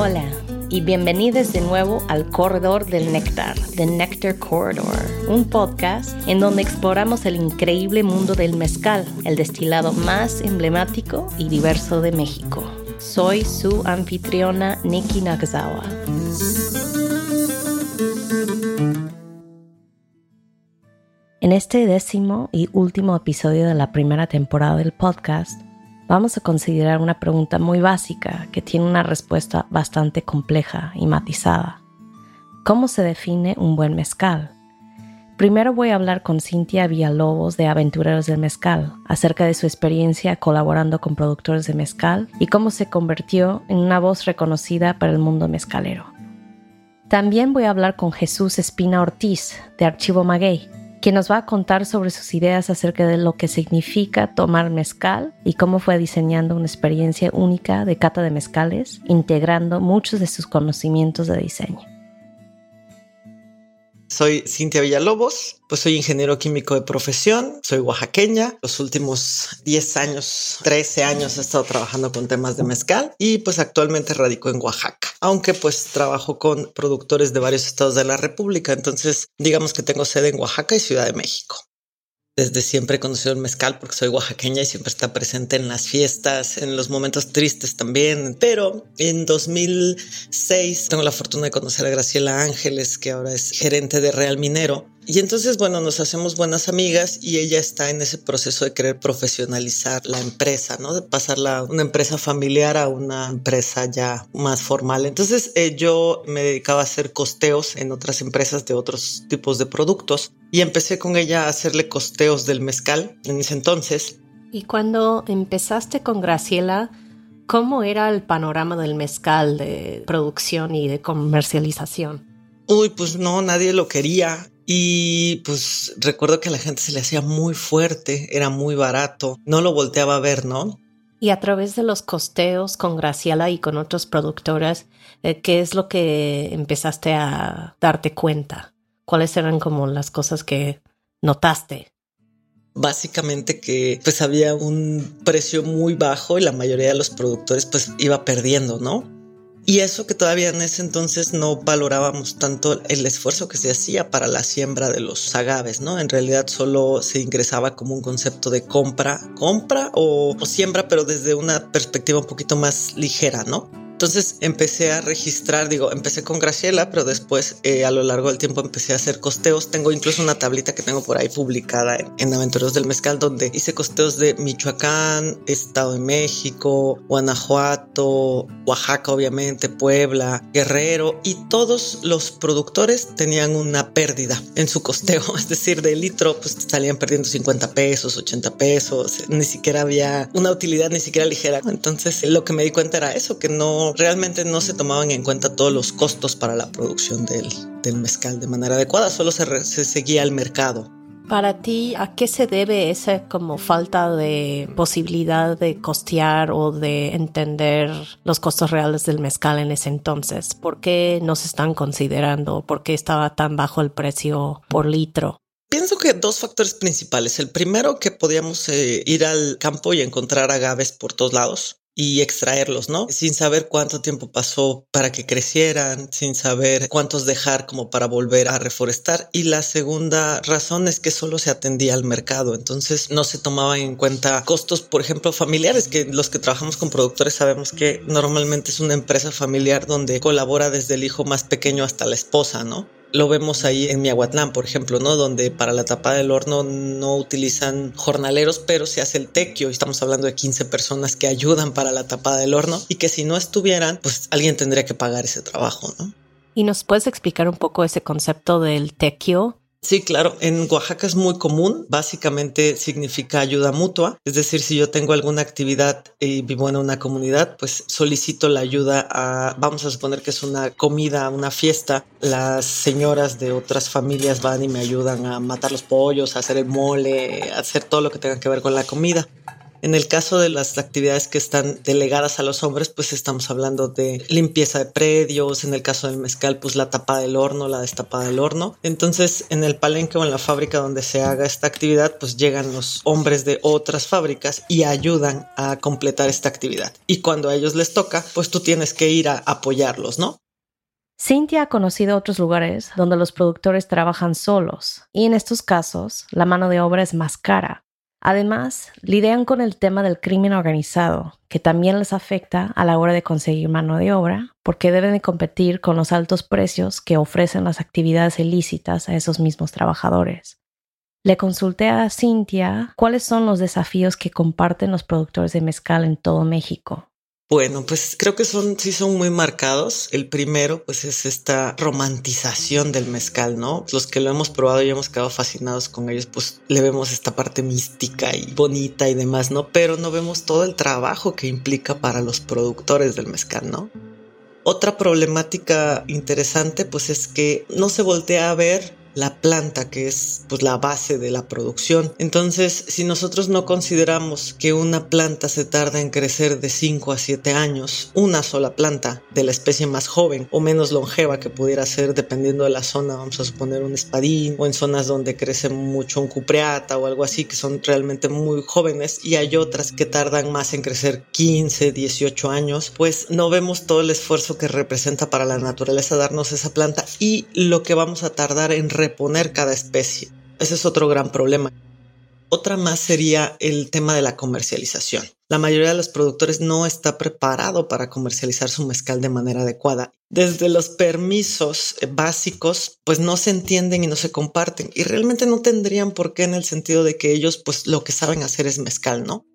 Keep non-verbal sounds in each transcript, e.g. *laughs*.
Hola y bienvenidos de nuevo al Corredor del Néctar, The Nectar Corridor, un podcast en donde exploramos el increíble mundo del mezcal, el destilado más emblemático y diverso de México. Soy su anfitriona Nikki Nagasawa. En este décimo y último episodio de la primera temporada del podcast, vamos a considerar una pregunta muy básica que tiene una respuesta bastante compleja y matizada. ¿Cómo se define un buen mezcal? Primero voy a hablar con Cintia Villalobos de Aventureros del Mezcal acerca de su experiencia colaborando con productores de mezcal y cómo se convirtió en una voz reconocida para el mundo mezcalero. También voy a hablar con Jesús Espina Ortiz de Archivo Maguey quien nos va a contar sobre sus ideas acerca de lo que significa tomar mezcal y cómo fue diseñando una experiencia única de cata de mezcales, integrando muchos de sus conocimientos de diseño. Soy Cintia Villalobos, pues soy ingeniero químico de profesión, soy oaxaqueña. Los últimos 10 años, 13 años he estado trabajando con temas de mezcal y pues actualmente radico en Oaxaca, aunque pues trabajo con productores de varios estados de la República. Entonces digamos que tengo sede en Oaxaca y Ciudad de México. Desde siempre he conocido el mezcal porque soy oaxaqueña y siempre está presente en las fiestas, en los momentos tristes también. Pero en 2006 tengo la fortuna de conocer a Graciela Ángeles, que ahora es gerente de Real Minero y entonces, bueno, nos hacemos buenas amigas y ella está en ese proceso de querer profesionalizar la empresa, ¿no? De pasarla una empresa familiar a una empresa ya más formal. Entonces, eh, yo me dedicaba a hacer costeos en otras empresas de otros tipos de productos y empecé con ella a hacerle costeos del mezcal en ese entonces. Y cuando empezaste con Graciela, ¿cómo era el panorama del mezcal de producción y de comercialización? Uy, pues no, nadie lo quería. Y pues recuerdo que a la gente se le hacía muy fuerte, era muy barato, no lo volteaba a ver, ¿no? Y a través de los costeos con Graciela y con otras productoras, eh, ¿qué es lo que empezaste a darte cuenta? ¿Cuáles eran como las cosas que notaste? Básicamente que pues había un precio muy bajo y la mayoría de los productores pues iba perdiendo, ¿no? Y eso que todavía en ese entonces no valorábamos tanto el esfuerzo que se hacía para la siembra de los agaves, ¿no? En realidad solo se ingresaba como un concepto de compra, compra o, o siembra, pero desde una perspectiva un poquito más ligera, ¿no? Entonces empecé a registrar, digo, empecé con Graciela, pero después eh, a lo largo del tiempo empecé a hacer costeos. Tengo incluso una tablita que tengo por ahí publicada en, en Aventureros del Mezcal, donde hice costeos de Michoacán, Estado de México, Guanajuato, Oaxaca, obviamente, Puebla, Guerrero, y todos los productores tenían una pérdida en su costeo, *laughs* es decir, de litro, pues salían perdiendo 50 pesos, 80 pesos, ni siquiera había una utilidad ni siquiera ligera. Entonces lo que me di cuenta era eso, que no realmente no se tomaban en cuenta todos los costos para la producción del, mezcal de manera adecuada, solo se, se seguía el mercado. Para ti, ¿a qué se debe esa como falta de posibilidad de costear o de entender los costos reales del mezcal en ese entonces? ¿Por qué no se están considerando? ¿Por qué estaba tan bajo el precio por litro? Pienso que dos factores principales. El primero, que podíamos eh, ir al campo y encontrar agaves por todos lados y extraerlos, ¿no? Sin saber cuánto tiempo pasó para que crecieran, sin saber cuántos dejar como para volver a reforestar. Y la segunda razón es que solo se atendía al mercado, entonces no se tomaban en cuenta costos, por ejemplo, familiares, que los que trabajamos con productores sabemos que normalmente es una empresa familiar donde colabora desde el hijo más pequeño hasta la esposa, ¿no? Lo vemos ahí en Miahuatlán, por ejemplo, ¿no? Donde para la tapa del horno no utilizan jornaleros, pero se hace el tequio. Estamos hablando de 15 personas que ayudan para la tapada del horno y que si no estuvieran, pues alguien tendría que pagar ese trabajo, ¿no? ¿Y nos puedes explicar un poco ese concepto del tequio? Sí, claro. En Oaxaca es muy común. Básicamente significa ayuda mutua. Es decir, si yo tengo alguna actividad y vivo en una comunidad, pues solicito la ayuda a, vamos a suponer que es una comida, una fiesta. Las señoras de otras familias van y me ayudan a matar los pollos, a hacer el mole, a hacer todo lo que tenga que ver con la comida. En el caso de las actividades que están delegadas a los hombres, pues estamos hablando de limpieza de predios, en el caso del mezcal, pues la tapa del horno, la destapada del horno. Entonces, en el palenque o en la fábrica donde se haga esta actividad, pues llegan los hombres de otras fábricas y ayudan a completar esta actividad. Y cuando a ellos les toca, pues tú tienes que ir a apoyarlos, ¿no? Cynthia ha conocido otros lugares donde los productores trabajan solos y en estos casos la mano de obra es más cara Además, lidian con el tema del crimen organizado, que también les afecta a la hora de conseguir mano de obra, porque deben de competir con los altos precios que ofrecen las actividades ilícitas a esos mismos trabajadores. Le consulté a Cintia cuáles son los desafíos que comparten los productores de mezcal en todo México. Bueno, pues creo que son, sí son muy marcados. El primero, pues es esta romantización del mezcal, ¿no? Los que lo hemos probado y hemos quedado fascinados con ellos, pues le vemos esta parte mística y bonita y demás, ¿no? Pero no vemos todo el trabajo que implica para los productores del mezcal, ¿no? Otra problemática interesante, pues es que no se voltea a ver la planta que es pues la base de la producción. Entonces, si nosotros no consideramos que una planta se tarda en crecer de 5 a 7 años, una sola planta de la especie más joven o menos longeva que pudiera ser dependiendo de la zona, vamos a suponer un espadín o en zonas donde crece mucho un cupreata o algo así que son realmente muy jóvenes y hay otras que tardan más en crecer 15, 18 años, pues no vemos todo el esfuerzo que representa para la naturaleza darnos esa planta y lo que vamos a tardar en poner cada especie. Ese es otro gran problema. Otra más sería el tema de la comercialización. La mayoría de los productores no está preparado para comercializar su mezcal de manera adecuada. Desde los permisos básicos, pues no se entienden y no se comparten. Y realmente no tendrían por qué en el sentido de que ellos, pues lo que saben hacer es mezcal, ¿no?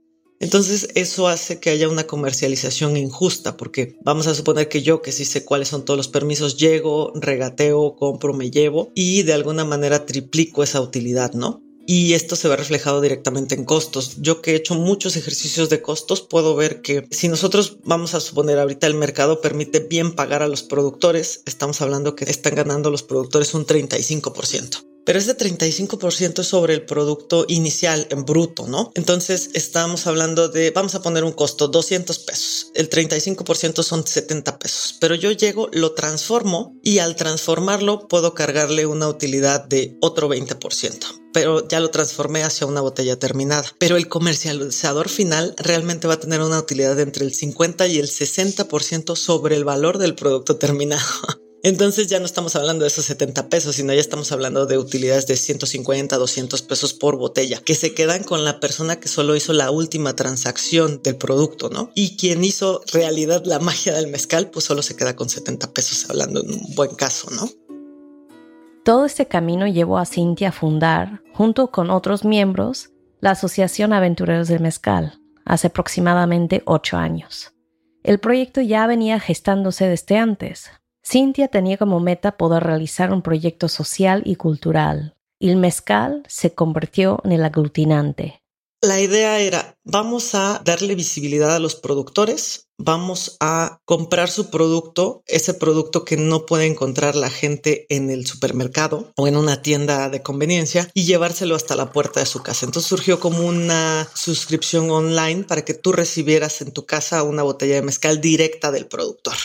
Entonces eso hace que haya una comercialización injusta, porque vamos a suponer que yo, que sí sé cuáles son todos los permisos, llego, regateo, compro, me llevo y de alguna manera triplico esa utilidad, ¿no? Y esto se ve reflejado directamente en costos. Yo que he hecho muchos ejercicios de costos, puedo ver que si nosotros vamos a suponer ahorita el mercado permite bien pagar a los productores, estamos hablando que están ganando los productores un 35% pero ese 35% es sobre el producto inicial en bruto, ¿no? Entonces estamos hablando de, vamos a poner un costo, 200 pesos, el 35% son 70 pesos, pero yo llego, lo transformo y al transformarlo puedo cargarle una utilidad de otro 20% pero ya lo transformé hacia una botella terminada. Pero el comercializador final realmente va a tener una utilidad de entre el 50 y el 60% sobre el valor del producto terminado. *laughs* Entonces ya no estamos hablando de esos 70 pesos, sino ya estamos hablando de utilidades de 150, 200 pesos por botella, que se quedan con la persona que solo hizo la última transacción del producto, ¿no? Y quien hizo realidad la magia del mezcal, pues solo se queda con 70 pesos, hablando en un buen caso, ¿no? Todo este camino llevó a Cintia a fundar, junto con otros miembros, la Asociación Aventureros del Mezcal, hace aproximadamente ocho años. El proyecto ya venía gestándose desde antes, Cintia tenía como meta poder realizar un proyecto social y cultural, y el mezcal se convirtió en el aglutinante. La idea era, vamos a darle visibilidad a los productores, vamos a comprar su producto, ese producto que no puede encontrar la gente en el supermercado o en una tienda de conveniencia y llevárselo hasta la puerta de su casa. Entonces surgió como una suscripción online para que tú recibieras en tu casa una botella de mezcal directa del productor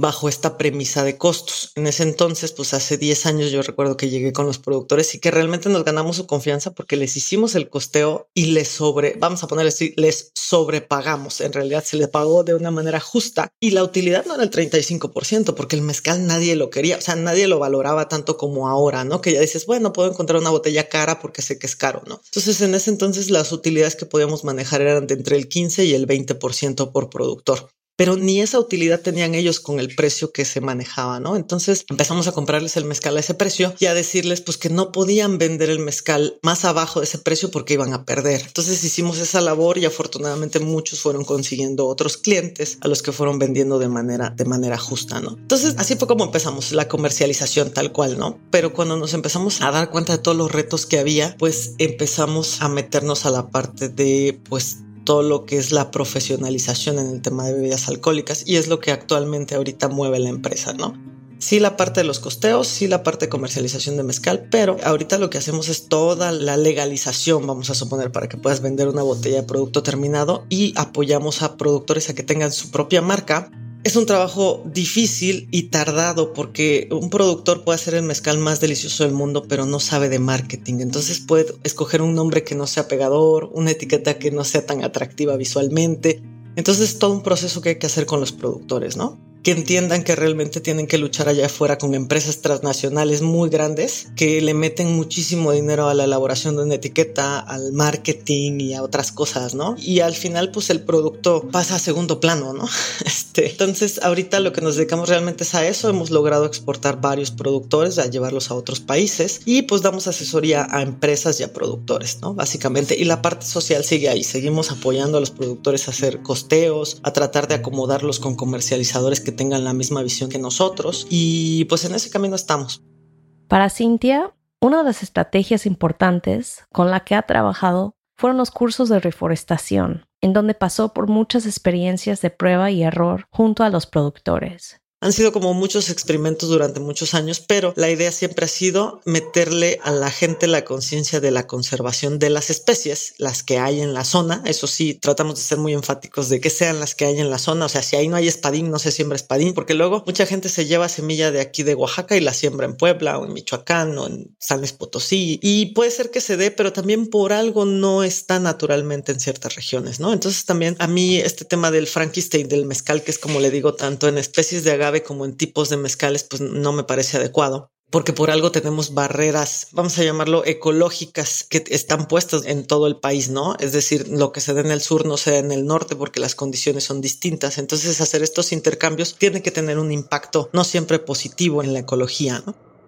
bajo esta premisa de costos. En ese entonces, pues hace 10 años yo recuerdo que llegué con los productores y que realmente nos ganamos su confianza porque les hicimos el costeo y les sobre, vamos a poner así, les sobrepagamos. En realidad se les pagó de una manera justa y la utilidad no era el 35% porque el mezcal nadie lo quería, o sea, nadie lo valoraba tanto como ahora, ¿no? Que ya dices, bueno, puedo encontrar una botella cara porque sé que es caro, ¿no? Entonces en ese entonces las utilidades que podíamos manejar eran de entre el 15 y el 20% por productor pero ni esa utilidad tenían ellos con el precio que se manejaba, ¿no? Entonces empezamos a comprarles el mezcal a ese precio y a decirles pues que no podían vender el mezcal más abajo de ese precio porque iban a perder. Entonces hicimos esa labor y afortunadamente muchos fueron consiguiendo otros clientes a los que fueron vendiendo de manera de manera justa, ¿no? Entonces así fue como empezamos la comercialización tal cual, ¿no? Pero cuando nos empezamos a dar cuenta de todos los retos que había, pues empezamos a meternos a la parte de pues todo lo que es la profesionalización en el tema de bebidas alcohólicas y es lo que actualmente ahorita mueve la empresa, ¿no? Sí la parte de los costeos, sí la parte de comercialización de mezcal, pero ahorita lo que hacemos es toda la legalización, vamos a suponer, para que puedas vender una botella de producto terminado y apoyamos a productores a que tengan su propia marca es un trabajo difícil y tardado porque un productor puede hacer el mezcal más delicioso del mundo, pero no sabe de marketing. Entonces puede escoger un nombre que no sea pegador, una etiqueta que no sea tan atractiva visualmente. Entonces es todo un proceso que hay que hacer con los productores, ¿no? Que entiendan que realmente tienen que luchar allá afuera con empresas transnacionales muy grandes que le meten muchísimo dinero a la elaboración de una etiqueta, al marketing y a otras cosas, ¿no? Y al final pues el producto pasa a segundo plano, ¿no? *laughs* Este, entonces ahorita lo que nos dedicamos realmente es a eso, hemos logrado exportar varios productores, a llevarlos a otros países y pues damos asesoría a empresas y a productores, ¿no? Básicamente, y la parte social sigue ahí, seguimos apoyando a los productores a hacer costeos, a tratar de acomodarlos con comercializadores que tengan la misma visión que nosotros y pues en ese camino estamos. Para Cintia, una de las estrategias importantes con la que ha trabajado fueron los cursos de reforestación, en donde pasó por muchas experiencias de prueba y error junto a los productores. Han sido como muchos experimentos durante muchos años, pero la idea siempre ha sido meterle a la gente la conciencia de la conservación de las especies, las que hay en la zona. Eso sí, tratamos de ser muy enfáticos de que sean las que hay en la zona. O sea, si ahí no hay espadín, no se siembra espadín, porque luego mucha gente se lleva semilla de aquí de Oaxaca y la siembra en Puebla o en Michoacán o en San Luis Potosí. Y puede ser que se dé, pero también por algo no está naturalmente en ciertas regiones, ¿no? Entonces también a mí este tema del Frankenstein, del mezcal, que es como le digo, tanto en especies de agave como en tipos de mezcales, pues no me parece adecuado porque por algo tenemos barreras, vamos a llamarlo ecológicas, que están puestas en todo el país, ¿no? Es decir, lo que se da en el sur no se da en el norte porque las condiciones son distintas. Entonces, hacer estos intercambios tiene que tener un impacto no siempre positivo en la ecología.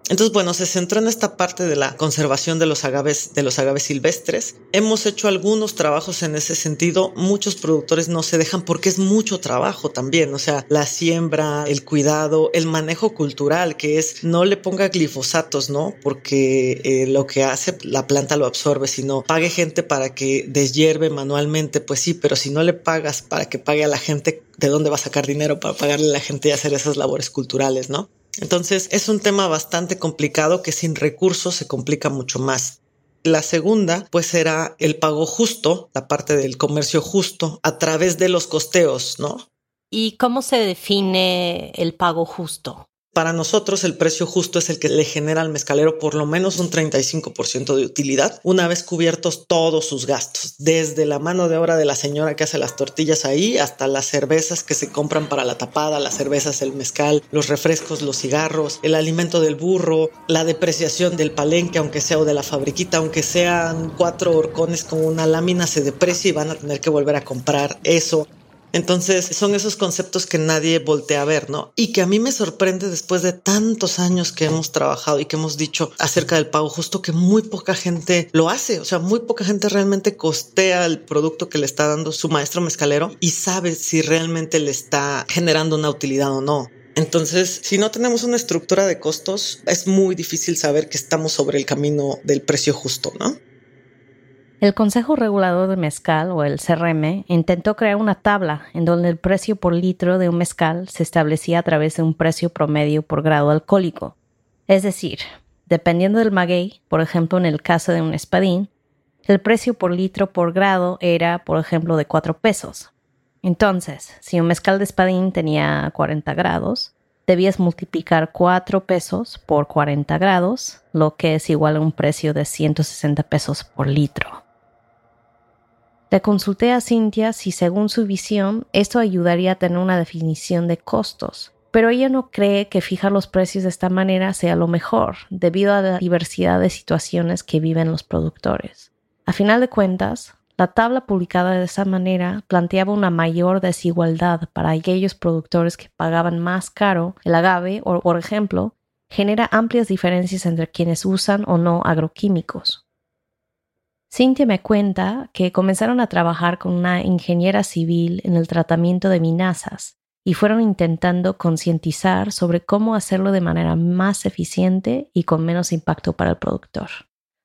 Entonces, bueno, se centró en esta parte de la conservación de los agaves, de los agaves silvestres. Hemos hecho algunos trabajos en ese sentido. Muchos productores no se dejan porque es mucho trabajo también. O sea, la siembra, el cuidado, el manejo cultural, que es no le ponga glifosatos, ¿no? Porque eh, lo que hace la planta lo absorbe, sino pague gente para que deshierve manualmente, pues sí, pero si no le pagas para que pague a la gente, ¿de dónde va a sacar dinero para pagarle a la gente y hacer esas labores culturales, ¿no? Entonces es un tema bastante complicado que sin recursos se complica mucho más. La segunda, pues era el pago justo, la parte del comercio justo, a través de los costeos, ¿no? ¿Y cómo se define el pago justo? Para nosotros el precio justo es el que le genera al mezcalero por lo menos un 35% de utilidad una vez cubiertos todos sus gastos, desde la mano de obra de la señora que hace las tortillas ahí hasta las cervezas que se compran para la tapada, las cervezas, el mezcal, los refrescos, los cigarros, el alimento del burro, la depreciación del palenque, aunque sea o de la fabriquita, aunque sean cuatro horcones con una lámina, se deprecia y van a tener que volver a comprar eso. Entonces son esos conceptos que nadie voltea a ver, ¿no? Y que a mí me sorprende después de tantos años que hemos trabajado y que hemos dicho acerca del pago justo que muy poca gente lo hace, o sea, muy poca gente realmente costea el producto que le está dando su maestro mezcalero y sabe si realmente le está generando una utilidad o no. Entonces, si no tenemos una estructura de costos, es muy difícil saber que estamos sobre el camino del precio justo, ¿no? El Consejo Regulador de Mezcal, o el CRM, intentó crear una tabla en donde el precio por litro de un mezcal se establecía a través de un precio promedio por grado alcohólico. Es decir, dependiendo del maguey, por ejemplo en el caso de un espadín, el precio por litro por grado era, por ejemplo, de 4 pesos. Entonces, si un mezcal de espadín tenía 40 grados, debías multiplicar 4 pesos por 40 grados, lo que es igual a un precio de 160 pesos por litro. Le consulté a Cintia si según su visión esto ayudaría a tener una definición de costos, pero ella no cree que fijar los precios de esta manera sea lo mejor, debido a la diversidad de situaciones que viven los productores. A final de cuentas, la tabla publicada de esa manera planteaba una mayor desigualdad para aquellos productores que pagaban más caro el agave o, por ejemplo, genera amplias diferencias entre quienes usan o no agroquímicos. Cintia me cuenta que comenzaron a trabajar con una ingeniera civil en el tratamiento de minazas y fueron intentando concientizar sobre cómo hacerlo de manera más eficiente y con menos impacto para el productor.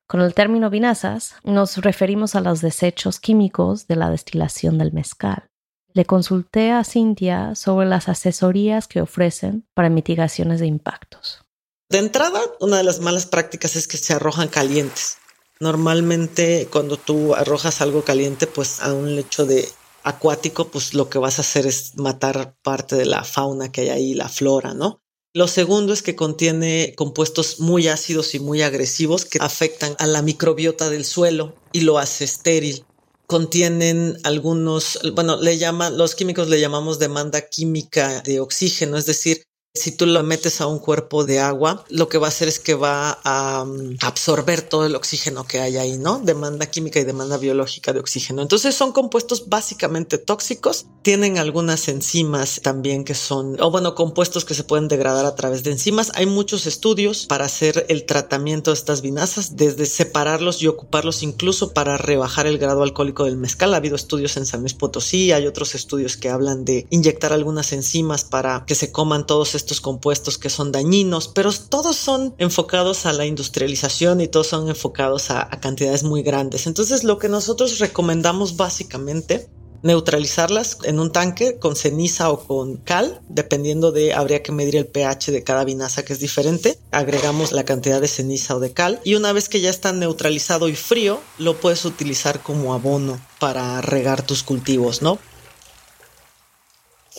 Con el término vinazas nos referimos a los desechos químicos de la destilación del mezcal. le consulté a Cintia sobre las asesorías que ofrecen para mitigaciones de impactos. De entrada, una de las malas prácticas es que se arrojan calientes. Normalmente cuando tú arrojas algo caliente pues a un lecho de acuático, pues lo que vas a hacer es matar parte de la fauna que hay ahí, la flora, ¿no? Lo segundo es que contiene compuestos muy ácidos y muy agresivos que afectan a la microbiota del suelo y lo hace estéril. Contienen algunos, bueno, le llaman, los químicos le llamamos demanda química de oxígeno, es decir, si tú lo metes a un cuerpo de agua, lo que va a hacer es que va a mm, absorber todo el oxígeno que hay ahí, ¿no? Demanda química y demanda biológica de oxígeno. Entonces son compuestos básicamente tóxicos. Tienen algunas enzimas también que son, o bueno, compuestos que se pueden degradar a través de enzimas. Hay muchos estudios para hacer el tratamiento de estas vinazas, desde separarlos y ocuparlos incluso para rebajar el grado alcohólico del mezcal. Ha habido estudios en San Luis Potosí, hay otros estudios que hablan de inyectar algunas enzimas para que se coman todos estos estos compuestos que son dañinos, pero todos son enfocados a la industrialización y todos son enfocados a, cantidades muy grandes. Entonces lo que nosotros recomendamos básicamente neutralizarlas en un tanque con ceniza o con cal, dependiendo de, habría que medir el pH de cada vinaza que es diferente. Agregamos la cantidad de ceniza o de cal y una vez que ya está neutralizado y frío, lo puedes utilizar como abono para regar tus cultivos, ¿no?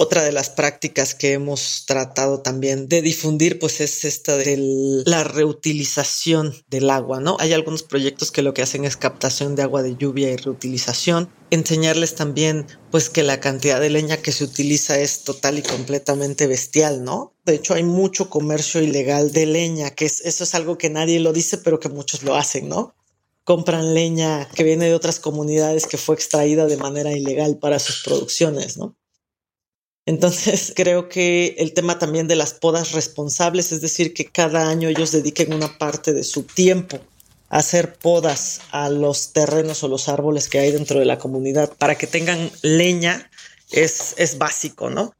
Otra de las prácticas que hemos tratado también de difundir, pues es esta de la reutilización del agua, ¿no? Hay algunos proyectos que lo que hacen es captación de agua de lluvia y reutilización. Enseñarles también, pues que la cantidad de leña que se utiliza es total y completamente bestial, ¿no? De hecho, hay mucho comercio ilegal de leña, que es, eso es algo que nadie lo dice, pero que muchos lo hacen, ¿no? compran leña que viene de otras comunidades que fue extraída de manera ilegal para sus producciones, ¿no? Entonces *laughs* creo que el tema también de las podas responsables, es decir, que cada año ellos dediquen una parte de su tiempo a hacer podas a los terrenos o los árboles que hay dentro de la comunidad para que tengan leña, es, es básico, ¿no?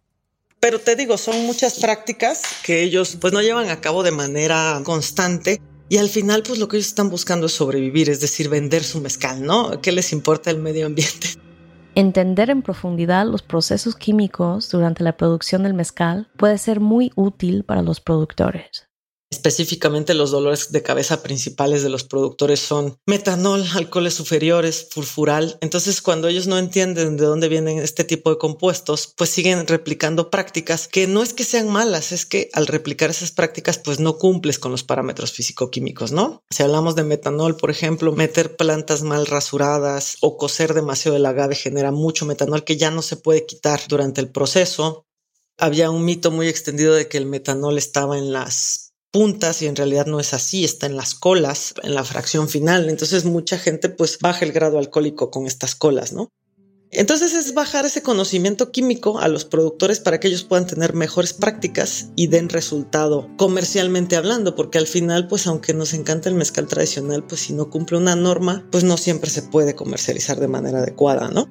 Pero te digo, son muchas prácticas que ellos pues no llevan a cabo de manera constante y al final pues lo que ellos están buscando es sobrevivir, es decir, vender su mezcal, ¿no? ¿Qué les importa el medio ambiente? Entender en profundidad los procesos químicos durante la producción del mezcal puede ser muy útil para los productores. Específicamente los dolores de cabeza principales de los productores son metanol, alcoholes superiores, furfural. Entonces cuando ellos no entienden de dónde vienen este tipo de compuestos, pues siguen replicando prácticas que no es que sean malas, es que al replicar esas prácticas pues no cumples con los parámetros físico-químicos, ¿no? Si hablamos de metanol, por ejemplo, meter plantas mal rasuradas o coser demasiado el agave genera mucho metanol que ya no se puede quitar durante el proceso. Había un mito muy extendido de que el metanol estaba en las puntas y en realidad no es así, está en las colas, en la fracción final. Entonces mucha gente pues baja el grado alcohólico con estas colas, ¿no? Entonces es bajar ese conocimiento químico a los productores para que ellos puedan tener mejores prácticas y den resultado comercialmente hablando, porque al final, pues aunque nos encanta el mezcal tradicional, pues si no cumple una norma, pues no siempre se puede comercializar de manera adecuada, ¿no?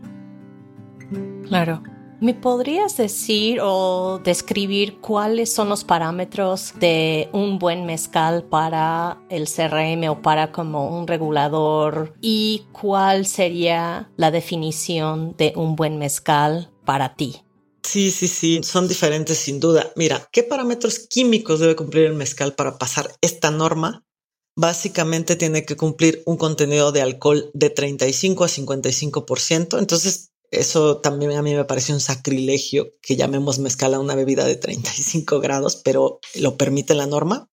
Claro. ¿Me podrías decir o describir cuáles son los parámetros de un buen mezcal para el CRM o para como un regulador y cuál sería la definición de un buen mezcal para ti? Sí, sí, sí, son diferentes sin duda. Mira, ¿qué parámetros químicos debe cumplir el mezcal para pasar esta norma? Básicamente tiene que cumplir un contenido de alcohol de 35 a 55%. Entonces, eso también a mí me parece un sacrilegio que llamemos mezcal a una bebida de 35 grados, pero lo permite la norma.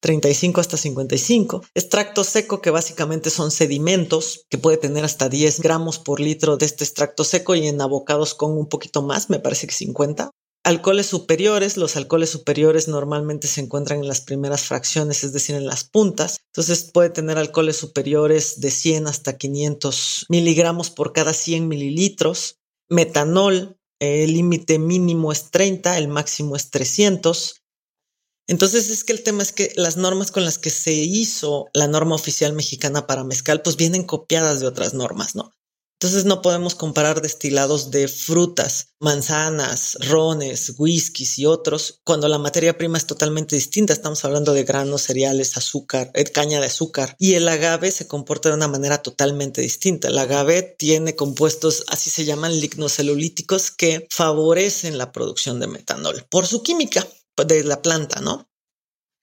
35 hasta 55. Extracto seco, que básicamente son sedimentos, que puede tener hasta 10 gramos por litro de este extracto seco y en abocados con un poquito más, me parece que 50. Alcoholes superiores, los alcoholes superiores normalmente se encuentran en las primeras fracciones, es decir, en las puntas. Entonces puede tener alcoholes superiores de 100 hasta 500 miligramos por cada 100 mililitros. Metanol, el límite mínimo es 30, el máximo es 300. Entonces es que el tema es que las normas con las que se hizo la norma oficial mexicana para mezcal, pues vienen copiadas de otras normas, ¿no? Entonces no podemos comparar destilados de frutas, manzanas, rones, whiskies y otros cuando la materia prima es totalmente distinta. Estamos hablando de granos, cereales, azúcar, eh, caña de azúcar. Y el agave se comporta de una manera totalmente distinta. El agave tiene compuestos, así se llaman, lignocelulíticos que favorecen la producción de metanol por su química de la planta, ¿no?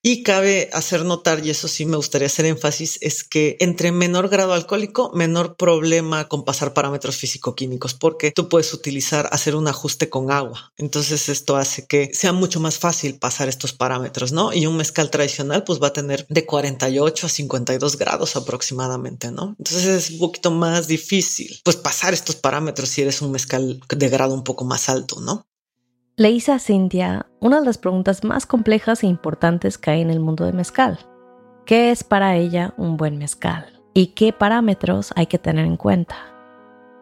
Y cabe hacer notar, y eso sí me gustaría hacer énfasis, es que entre menor grado alcohólico, menor problema con pasar parámetros físico-químicos, porque tú puedes utilizar, hacer un ajuste con agua. Entonces esto hace que sea mucho más fácil pasar estos parámetros, ¿no? Y un mezcal tradicional pues va a tener de 48 a 52 grados aproximadamente, ¿no? Entonces es un poquito más difícil pues pasar estos parámetros si eres un mezcal de grado un poco más alto, ¿no? Le hice a Cintia una de las preguntas más complejas e importantes que hay en el mundo de mezcal. ¿Qué es para ella un buen mezcal? ¿Y qué parámetros hay que tener en cuenta?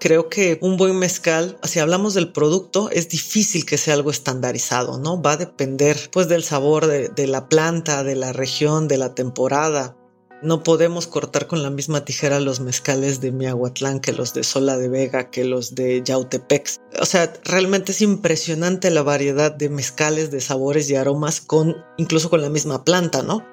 Creo que un buen mezcal, si hablamos del producto, es difícil que sea algo estandarizado, ¿no? Va a depender pues del sabor de, de la planta, de la región, de la temporada. No podemos cortar con la misma tijera los mezcales de Miahuatlán que los de Sola de Vega, que los de Yautepec. O sea, realmente es impresionante la variedad de mezcales, de sabores y aromas con incluso con la misma planta, ¿no?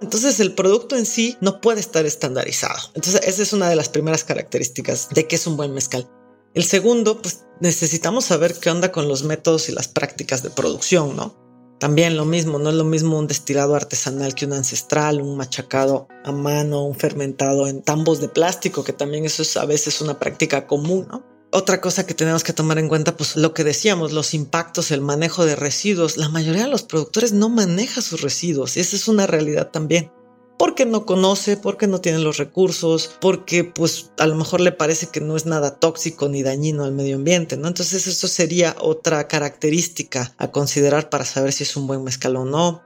Entonces el producto en sí no puede estar estandarizado. Entonces esa es una de las primeras características de que es un buen mezcal. El segundo, pues necesitamos saber qué onda con los métodos y las prácticas de producción, ¿no? También lo mismo, no es lo mismo un destilado artesanal que un ancestral, un machacado a mano, un fermentado en tambos de plástico, que también eso es a veces una práctica común, ¿no? Otra cosa que tenemos que tomar en cuenta, pues lo que decíamos, los impactos, el manejo de residuos. La mayoría de los productores no maneja sus residuos y esa es una realidad también porque no conoce, porque no tiene los recursos, porque pues a lo mejor le parece que no es nada tóxico ni dañino al medio ambiente, ¿no? Entonces eso sería otra característica a considerar para saber si es un buen mezcal o no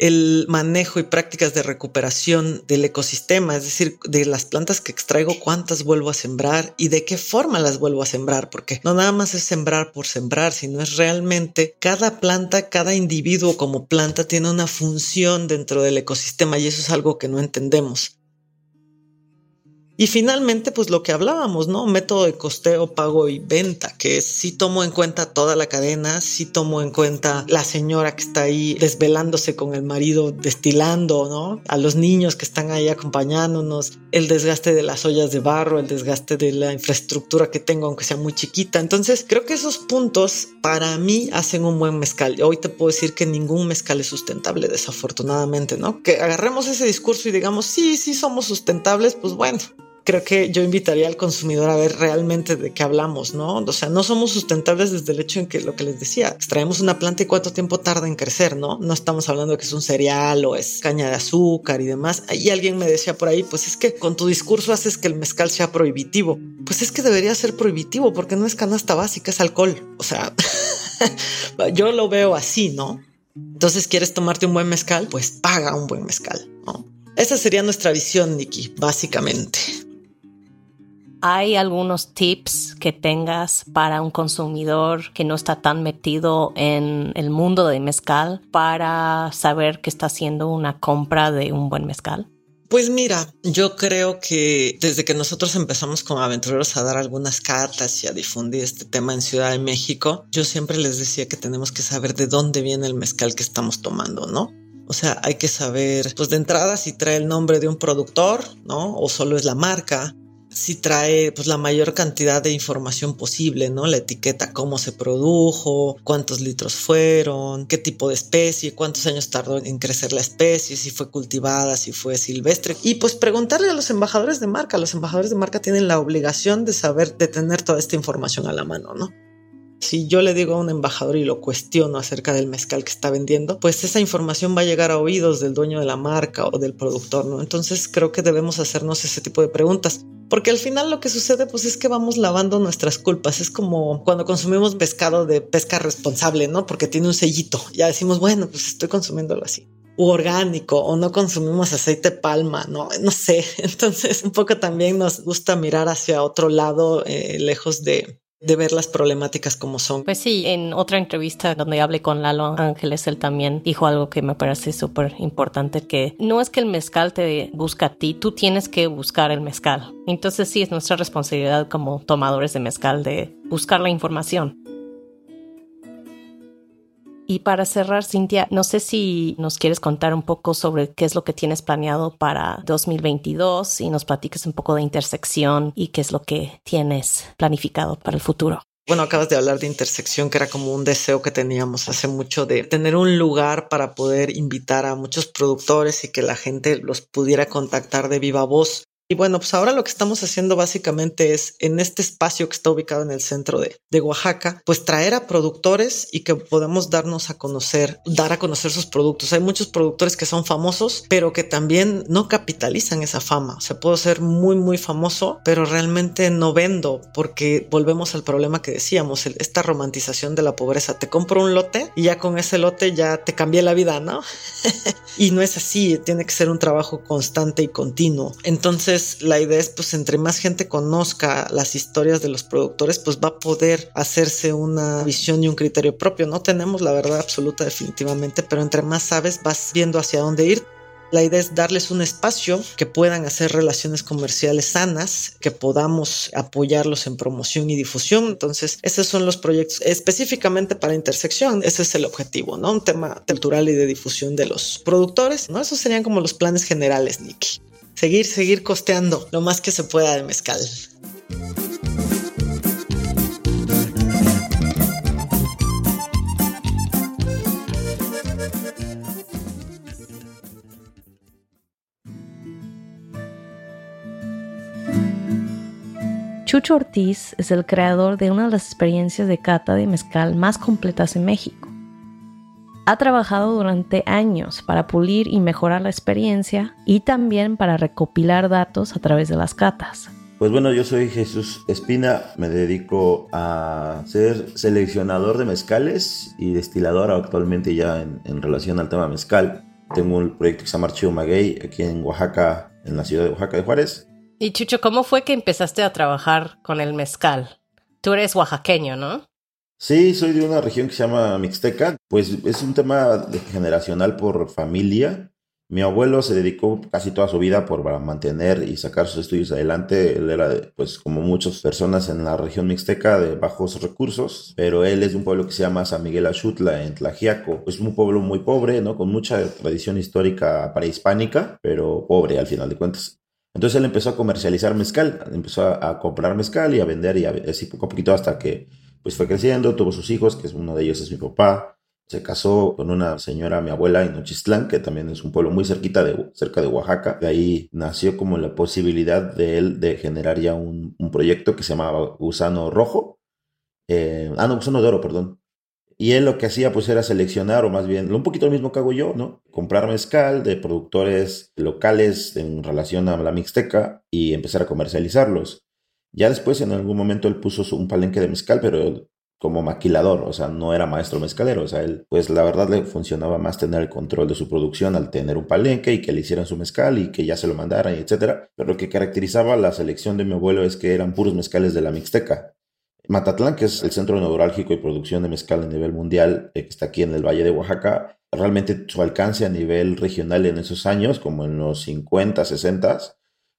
el manejo y prácticas de recuperación del ecosistema, es decir, de las plantas que extraigo, cuántas vuelvo a sembrar y de qué forma las vuelvo a sembrar, porque no nada más es sembrar por sembrar, sino es realmente cada planta, cada individuo como planta tiene una función dentro del ecosistema y eso es algo que no entendemos. Y finalmente, pues lo que hablábamos, ¿no? Método de costeo, pago y venta, que si tomo en cuenta toda la cadena, si tomo en cuenta la señora que está ahí desvelándose con el marido destilando, ¿no? A los niños que están ahí acompañándonos, el desgaste de las ollas de barro, el desgaste de la infraestructura que tengo, aunque sea muy chiquita. Entonces, creo que esos puntos para mí hacen un buen mezcal. Hoy te puedo decir que ningún mezcal es sustentable, desafortunadamente, ¿no? Que agarremos ese discurso y digamos, sí, sí somos sustentables, pues bueno, creo que yo invitaría al consumidor a ver realmente de qué hablamos, ¿no? O sea, no somos sustentables desde el hecho en que lo que les decía, extraemos una planta y cuánto tiempo tarda en crecer, ¿no? No estamos hablando de que es un cereal o es caña de azúcar y demás. Y alguien me decía por ahí, pues es que con tu discurso haces que el mezcal sea prohibitivo. Pues es que debería ser prohibitivo porque no es canasta básica, es alcohol. O sea, *laughs* yo lo veo así, ¿no? Entonces, ¿quieres tomarte un buen mezcal? Pues paga un buen mezcal. Esa sería nuestra visión, Nikki, básicamente. ¿Hay algunos tips que tengas para un consumidor que no está tan metido en el mundo de mezcal para saber que está haciendo una compra de un buen mezcal? Pues mira, yo creo que desde que nosotros empezamos como aventureros a dar algunas cartas y a difundir este tema en Ciudad de México, yo siempre les decía que tenemos que saber de dónde viene el mezcal que estamos tomando, ¿no? O sea, hay que saber, pues de entrada, si trae el nombre de un productor, ¿no? O solo es la marca si trae pues la mayor cantidad de información posible, ¿no? La etiqueta, cómo se produjo, cuántos litros fueron, qué tipo de especie, cuántos años tardó en crecer la especie, si fue cultivada, si fue silvestre. Y pues preguntarle a los embajadores de marca, los embajadores de marca tienen la obligación de saber, de tener toda esta información a la mano, ¿no? Si yo le digo a un embajador y lo cuestiono acerca del mezcal que está vendiendo, pues esa información va a llegar a oídos del dueño de la marca o del productor, ¿no? Entonces creo que debemos hacernos ese tipo de preguntas. Porque al final lo que sucede pues es que vamos lavando nuestras culpas. Es como cuando consumimos pescado de pesca responsable, ¿no? Porque tiene un sellito. Ya decimos, bueno, pues estoy consumiéndolo así. O orgánico, o no consumimos aceite palma, no, no sé. *laughs* Entonces, un poco también nos gusta mirar hacia otro lado, eh, lejos de, de ver las problemáticas como son. Pues sí, en otra entrevista donde hablé con Lalo Ángeles, él también dijo algo que me parece súper importante, que no es que el mezcal te busca a ti, tú tienes que buscar el mezcal. Entonces sí, es nuestra responsabilidad como tomadores de mezcal de buscar la información. Y para cerrar, Cintia, no sé si nos quieres contar un poco sobre qué es lo que tienes planeado para 2022 y nos platiques un poco de intersección y qué es lo que tienes planificado para el futuro. Bueno, acabas de hablar de intersección, que era como un deseo que teníamos hace mucho de tener un lugar para poder invitar a muchos productores y que la gente los pudiera contactar de viva voz. Y bueno, pues ahora lo que estamos haciendo básicamente es en este espacio que está ubicado en el centro de, de, Oaxaca, pues traer a productores y que podamos darnos a conocer, dar a conocer sus productos. Hay muchos productores que son famosos, pero que también no capitalizan esa fama. O sea, puedo ser muy, muy famoso, pero realmente no vendo porque volvemos al problema que decíamos, esta romantización de la pobreza. Te compro un lote y ya con ese lote ya te cambié la vida, ¿no? *laughs* y no es así, tiene que ser un trabajo constante y continuo. Entonces, la idea es pues entre más gente conozca las historias de los productores pues va a poder hacerse una visión y un criterio propio. No tenemos la verdad absoluta definitivamente, pero entre más sabes vas viendo hacia dónde ir. La idea es darles un espacio que puedan hacer relaciones comerciales sanas, que podamos apoyarlos en promoción y difusión. Entonces, esos son los proyectos específicamente para intersección. Ese es el objetivo, ¿no? Un tema cultural y de difusión de los productores, ¿no? Esos serían como los planes generales, Nicky seguir, seguir costeando lo más que se pueda de mezcal. Chucho Ortiz es el creador de una de las experiencias de cata de mezcal más completas en México. Ha trabajado durante años para pulir y mejorar la experiencia y también para recopilar datos a través de las catas. Pues bueno, yo soy Jesús Espina, me dedico a ser seleccionador de mezcales y destilador actualmente ya en, relación al tema mezcal. Tengo un proyecto que se llama Archivo Maguey aquí en Oaxaca, en la ciudad de Oaxaca de Juárez. Y Chucho, ¿cómo fue que empezaste a trabajar con el mezcal? Tú eres oaxaqueño, ¿no? Sí, soy de una región que se llama Mixteca. Pues es un tema generacional por familia. Mi abuelo se dedicó casi toda su vida por mantener y sacar sus estudios adelante. Él era, pues, como muchas personas en la región mixteca de bajos recursos, pero él es de un pueblo que se llama San Miguel Axutla, en Tlajiaco. Es un pueblo muy pobre, ¿no? Con mucha tradición histórica prehispánica, pero pobre al final de cuentas. Entonces él empezó a comercializar mezcal, empezó a, comprar mezcal y a vender y así poco a poquito hasta que pues fue creciendo, tuvo sus hijos, que uno de ellos es mi papá, se casó con una señora, mi abuela, en Nochistlán, que también es un pueblo muy cerquita de, cerca de Oaxaca. De ahí nació como la posibilidad de él de generar ya un, proyecto que se llamaba Gusano Rojo. Eh, ah, no, Gusano de Oro, perdón. Y él lo que hacía pues era seleccionar, o más bien, un poquito lo mismo que hago yo, ¿no? Comprar mezcal de productores locales en relación a la Mixteca y empezar a comercializarlos. Ya después, en algún momento, él puso un palenque de mezcal, pero como maquilador, o sea, no era maestro mezcalero, o sea, él, pues la verdad le funcionaba más tener el control de su producción al tener un palenque y que le hicieran su mezcal y que ya se lo mandaran, etcétera. Pero lo que caracterizaba la selección de mi abuelo es que eran puros mezcales de la Mixteca. Matatlán, que es el centro neurálgico y producción de mezcal a nivel mundial, eh, que está aquí en el Valle de Oaxaca, realmente su alcance a nivel regional en esos años, como en los 50, 60,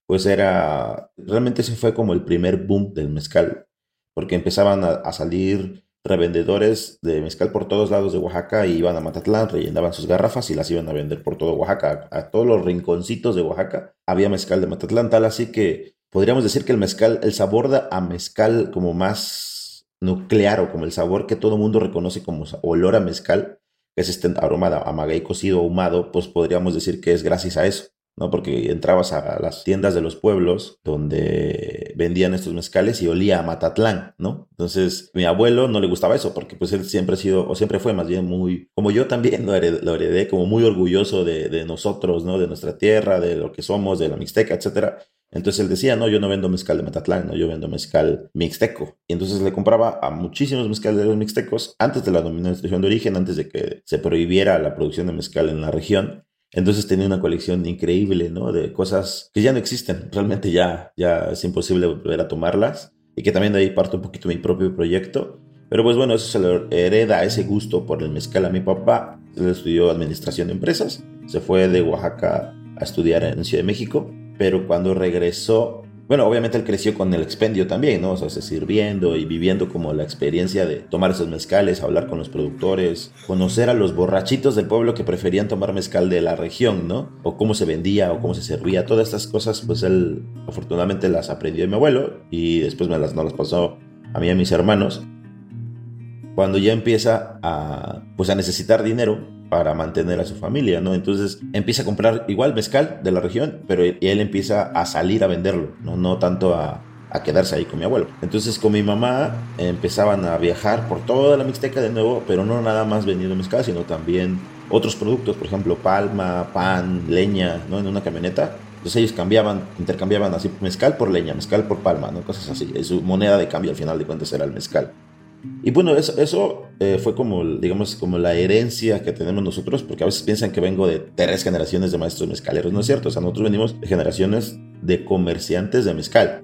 pues era, realmente ese fue como el primer boom del mezcal, porque empezaban a, salir revendedores de mezcal por todos lados de Oaxaca y iban a Matatlán, rellenaban sus garrafas y las iban a vender por todo Oaxaca. A, todos los rinconcitos de Oaxaca había mezcal de Matatlán, tal así que podríamos decir que el mezcal, el sabor a mezcal como más nuclear o como el sabor que todo mundo reconoce como olor a mezcal, que es este aroma a maguey cocido ahumado, pues podríamos decir que es gracias a eso. ¿No? Porque entrabas a las tiendas de los pueblos donde vendían estos mezcales y olía a Matatlán, ¿no? Entonces, mi abuelo no le gustaba eso porque pues él siempre ha sido, o siempre fue más bien muy, como yo también lo heredé, como muy orgulloso de, de, nosotros, ¿no? De nuestra tierra, de lo que somos, de la Mixteca, etcétera. Entonces él decía, no, yo no vendo mezcal de Matatlán, no, yo vendo mezcal mixteco. Y entonces le compraba a muchísimos mezcaleros mixtecos antes de la dominación de origen, antes de que se prohibiera la producción de mezcal en la región. Entonces tenía una colección increíble, ¿no? De cosas que ya no existen. Realmente ya, ya es imposible volver a tomarlas. y que también de ahí parte un poquito mi propio proyecto. Pero pues bueno, eso se le hereda ese gusto por el mezcal a mi papá. Él estudió administración de empresas, se fue de Oaxaca a estudiar en Ciudad de México, pero cuando regresó bueno, obviamente él creció con el expendio también, ¿no? O sea, sirviendo y viviendo como la experiencia de tomar esos mezcales, hablar con los productores, conocer a los borrachitos del pueblo que preferían tomar mezcal de la región, ¿no? O cómo se vendía o cómo se servía, todas estas cosas, pues él afortunadamente las aprendió de mi abuelo y después me las, no las pasó a mí y a mis hermanos. Cuando ya empieza a, pues a necesitar dinero, para mantener a su familia, ¿no? Entonces empieza a comprar igual mezcal de la región, pero él empieza a salir a venderlo, no, no tanto a, a quedarse ahí con mi abuelo. Entonces con mi mamá empezaban a viajar por toda la Mixteca de nuevo, pero no nada más vendiendo mezcal, sino también otros productos, por ejemplo, palma, pan, leña, ¿no? En una camioneta. Entonces ellos cambiaban, intercambiaban así mezcal por leña, mezcal por palma, ¿no? Cosas así. Su moneda de cambio al final de cuentas era el mezcal. Y bueno, eso, eso eh, fue como, digamos, como la herencia que tenemos nosotros, porque a veces piensan que vengo de tres generaciones de maestros mezcaleros. No es cierto, o sea, nosotros venimos de generaciones de comerciantes de mezcal.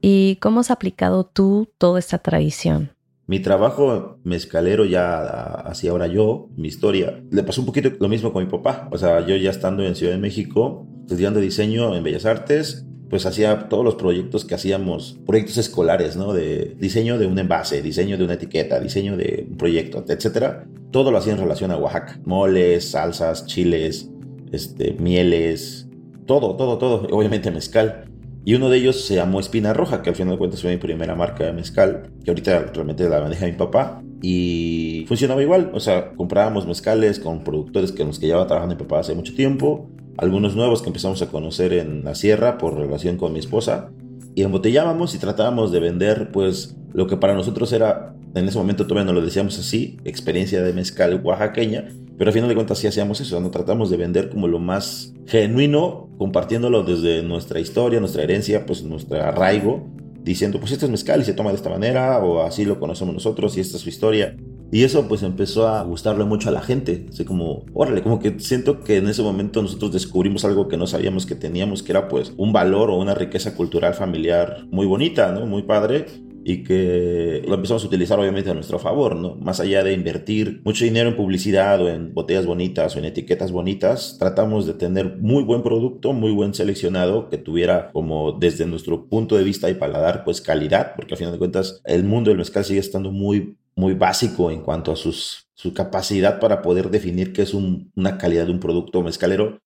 ¿Y cómo has aplicado tú toda esta tradición? Mi trabajo mezcalero ya así ahora yo, mi historia, le pasó un poquito lo mismo con mi papá. O sea, yo ya estando en Ciudad de México, estudiando diseño en Bellas Artes, pues hacía todos los proyectos que hacíamos, proyectos escolares, ¿no? De diseño de un envase, diseño de una etiqueta, diseño de un proyecto, etcétera. Todo lo hacía en relación a Oaxaca. Moles, salsas, chiles, este, mieles, todo, todo, todo. Obviamente mezcal. Y uno de ellos se llamó Espina Roja, que al final de cuentas fue mi primera marca de mezcal, que ahorita realmente la maneja mi papá. Y funcionaba igual, o sea, comprábamos mezcales con productores que los que llevaba trabajando mi papá hace mucho tiempo algunos nuevos que empezamos a conocer en la sierra por relación con mi esposa y embotellábamos y tratábamos de vender pues lo que para nosotros era, en ese momento todavía no lo decíamos así, experiencia de mezcal oaxaqueña, pero al final de cuentas sí hacíamos eso, no tratamos de vender como lo más genuino, compartiéndolo desde nuestra historia, nuestra herencia, pues nuestro arraigo, diciendo pues este es mezcal y se toma de esta manera o así lo conocemos nosotros y esta es su historia. Y eso pues empezó a gustarle mucho a la gente. Así como, órale, como que siento que en ese momento nosotros descubrimos algo que no sabíamos que teníamos, que era pues un valor o una riqueza cultural familiar muy bonita, ¿no? Muy padre y que lo empezamos a utilizar obviamente a nuestro favor, ¿no? Más allá de invertir mucho dinero en publicidad o en botellas bonitas o en etiquetas bonitas, tratamos de tener muy buen producto, muy buen seleccionado, que tuviera como desde nuestro punto de vista y paladar, pues calidad, porque al final de cuentas el mundo del mezcal sigue estando muy muy básico en cuanto a sus, su capacidad para poder definir qué es una calidad de un producto mezcalero.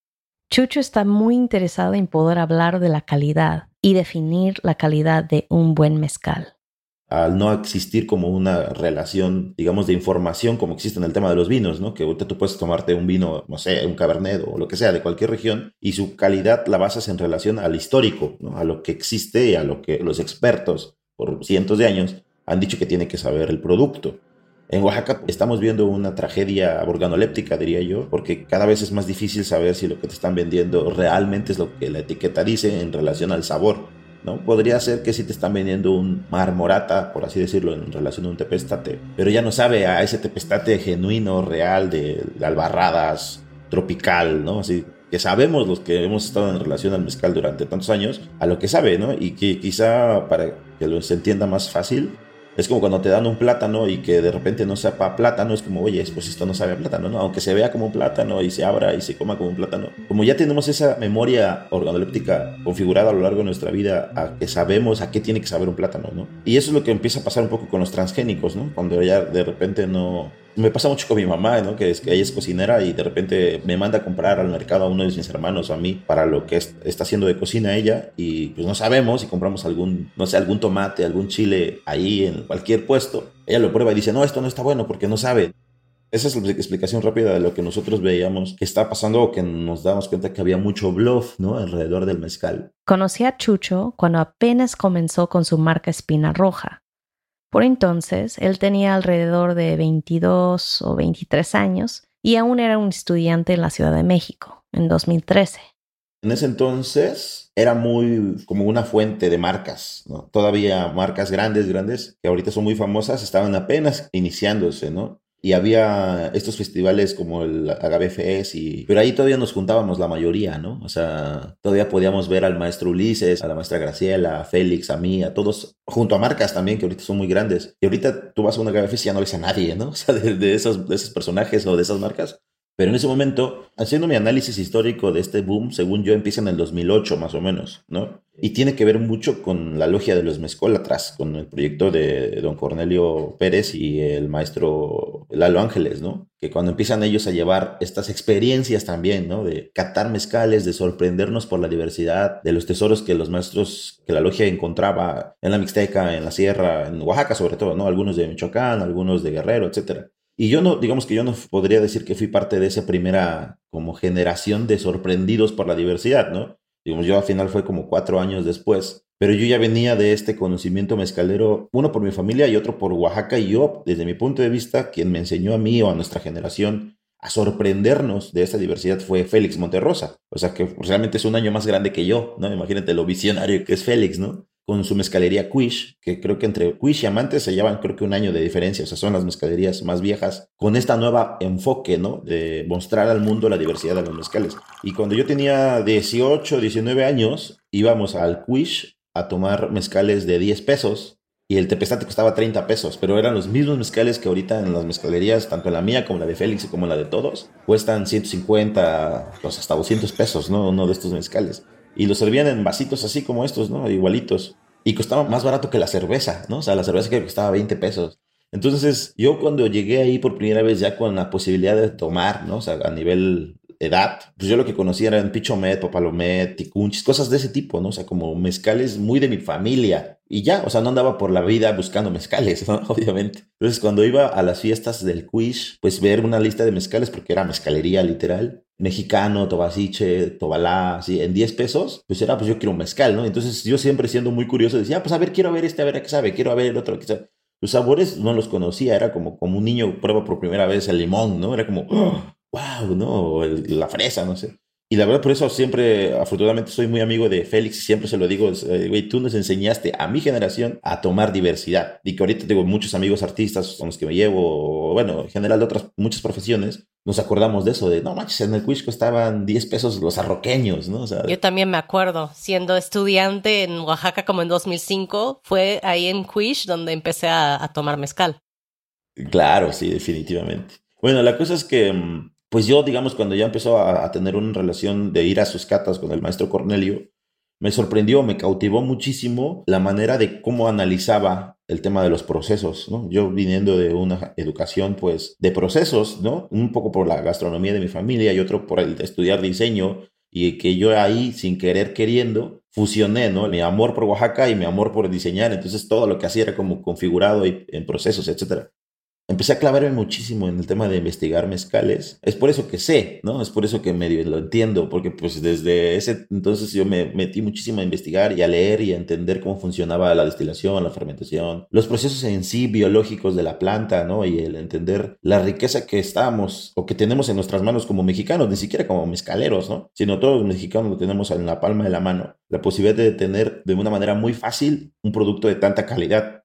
Chucho está muy interesado en poder hablar de la calidad y definir la calidad de un buen mezcal. Al no existir como una relación, digamos, de información como existe en el tema de los vinos, ¿no? Que ahorita tú puedes tomarte un vino, no sé, un cabernet o lo que sea de cualquier región y su calidad la basas en relación al histórico, ¿no? A lo que existe y a lo que los expertos por cientos de años han dicho que tiene que saber el producto. En Oaxaca estamos viendo una tragedia organoléptica, diría yo, porque cada vez es más difícil saber si lo que te están vendiendo realmente es lo que la etiqueta dice en relación al sabor. ¿no? Podría ser que si te están vendiendo un marmorata, por así decirlo, en relación a un tepestate, pero ya no sabe a ese tepestate genuino, real, de, albarradas, tropical, ¿no? Así que sabemos los que hemos estado en relación al mezcal durante tantos años, a lo que sabe, ¿no? Y que quizá para que lo se entienda más fácil, es como cuando te dan un plátano y que de repente no sepa plátano, es como, oye, pues esto no sabe a plátano, ¿no? Aunque se vea como un plátano y se abra y se coma como un plátano. Como ya tenemos esa memoria organoléptica configurada a lo largo de nuestra vida, a que sabemos a qué tiene que saber un plátano, ¿no? Y eso es lo que empieza a pasar un poco con los transgénicos, ¿no? Cuando ya de repente no, me pasa mucho con mi mamá, ¿no? Que es que ella es cocinera y de repente me manda a comprar al mercado a uno de mis hermanos o a mí para lo que está haciendo de cocina ella y pues no sabemos si compramos algún, no sé, algún tomate, algún chile ahí en cualquier puesto. Ella lo prueba y dice, no, esto no está bueno porque no sabe. Esa es la explicación rápida de lo que nosotros veíamos que está pasando o que nos damos cuenta que había mucho bluff, ¿no? Alrededor del mezcal. Conocí a Chucho cuando apenas comenzó con su marca Espina Roja por entonces, él tenía alrededor de 22 o 23 años y aún era un estudiante en la Ciudad de México, en 2013. En ese entonces era muy como una fuente de marcas, ¿no? Todavía marcas grandes, grandes, que ahorita son muy famosas, estaban apenas iniciándose, ¿no? Y había estos festivales como el Agave y pero ahí todavía nos juntábamos la mayoría, ¿no? O sea, todavía podíamos ver al maestro Ulises, a la maestra Graciela, a Félix, a mí, a todos junto a marcas también que ahorita son muy grandes. Y ahorita tú vas a un Agave y ya no ves a nadie, ¿no? *laughs* O sea, de, esos, de esos personajes o de esas marcas. Pero en ese momento, haciendo mi análisis histórico de este boom, según yo, empieza en el 2008 más o menos, ¿no? Y tiene que ver mucho con la logia de los mezcólatras, con el proyecto de don Cornelio Pérez y el maestro Lalo Ángeles, ¿no? Que cuando empiezan ellos a llevar estas experiencias también, ¿no? De catar mezcales, de sorprendernos por la diversidad, de los tesoros que los maestros, que la logia encontraba en la Mixteca, en la Sierra, en Oaxaca sobre todo, ¿no? Algunos de Michoacán, algunos de Guerrero, etcétera. Y yo no, digamos que yo no podría decir que fui parte de esa primera como generación de sorprendidos por la diversidad, ¿no? Digamos, yo al final fue como cuatro años después, pero yo ya venía de este conocimiento mezcalero, uno por mi familia y otro por Oaxaca, y yo, desde mi punto de vista, quien me enseñó a mí o a nuestra generación a sorprendernos de esta diversidad fue Félix Monterrosa. O sea, que realmente es un año más grande que yo, ¿no? Imagínate lo visionario que es Félix, ¿no? Con su mezcalería Quish, que creo que entre Quish y Amantes se llevan creo que un año de diferencia, o sea, son las mezcalerías más viejas, con esta nueva enfoque, ¿no? De mostrar al mundo la diversidad de los mezcales. Y cuando yo tenía 18, 19 años, íbamos al Quish a tomar mezcales de 10 pesos y el tepestate costaba 30 pesos, pero eran los mismos mezcales que ahorita en las mezcalerías, tanto la mía como la de Félix y como la de todos, cuestan 150, pues hasta 200 pesos, ¿no? Uno de estos mezcales y los servían en vasitos así como estos, ¿no? Igualitos. Y costaba más barato que la cerveza, ¿no? O sea, la cerveza que costaba 20 pesos. Entonces, yo cuando llegué ahí por primera vez ya con la posibilidad de tomar, ¿no? O sea, a nivel edad, pues yo lo que conocía eran Pichomet, Papalomet, Ticunchis, cosas de ese tipo, ¿no? O sea, como mezcales muy de mi familia. Y ya, o sea, no andaba por la vida buscando mezcales, ¿no? *laughs* Obviamente. Entonces, cuando iba a las fiestas del quiz, pues ver una lista de mezcales, porque era mezcalería literal, mexicano, tobasiche, tobalá, así, en 10 pesos, pues era, pues yo quiero un mezcal, ¿no? Entonces, yo siempre siendo muy curioso, decía, ah, pues a ver, quiero ver este, a ver a qué sabe, quiero ver el otro, qué sabe. Los sabores no los conocía, era como, como un niño prueba por primera vez el limón, ¿no? Era como, wow, ¿no? la fresa, no sé. Y la verdad, por eso siempre, afortunadamente, soy muy amigo de Félix y siempre se lo digo, eh, güey, tú nos enseñaste a mi generación a tomar diversidad. Y que ahorita tengo muchos amigos artistas con los que me llevo, bueno, en general de otras muchas profesiones, nos acordamos de eso, de no manches, en el Cuisco estaban 10 pesos los arroqueños, ¿no? Yo también me acuerdo, siendo estudiante en Oaxaca como en 2005, fue ahí en Quish donde empecé a, a tomar mezcal. Claro, sí, definitivamente. Bueno, la cosa es que mm, pues yo, digamos, cuando ya empezó a, tener una relación de ir a sus catas con el maestro Cornelio, me sorprendió, me cautivó muchísimo la manera de cómo analizaba el tema de los procesos, ¿no? Yo viniendo de una educación, pues, de procesos, ¿no? Un poco por la gastronomía de mi familia y otro por el de estudiar diseño y que yo ahí, sin querer queriendo, fusioné, ¿no? Mi amor por Oaxaca y mi amor por diseñar, entonces todo lo que hacía era como configurado en procesos, etcétera empecé a clavarme muchísimo en el tema de investigar mezcales. Es por eso que sé, ¿no? Es por eso que medio lo entiendo, porque pues desde ese entonces yo me metí muchísimo a investigar y a leer y a entender cómo funcionaba la destilación, la fermentación, los procesos en sí biológicos de la planta, ¿no? Y el entender la riqueza que estamos o que tenemos en nuestras manos como mexicanos, ni siquiera como mezcaleros, ¿no? Sino todos los mexicanos lo tenemos en la palma de la mano. La posibilidad de tener de una manera muy fácil un producto de tanta calidad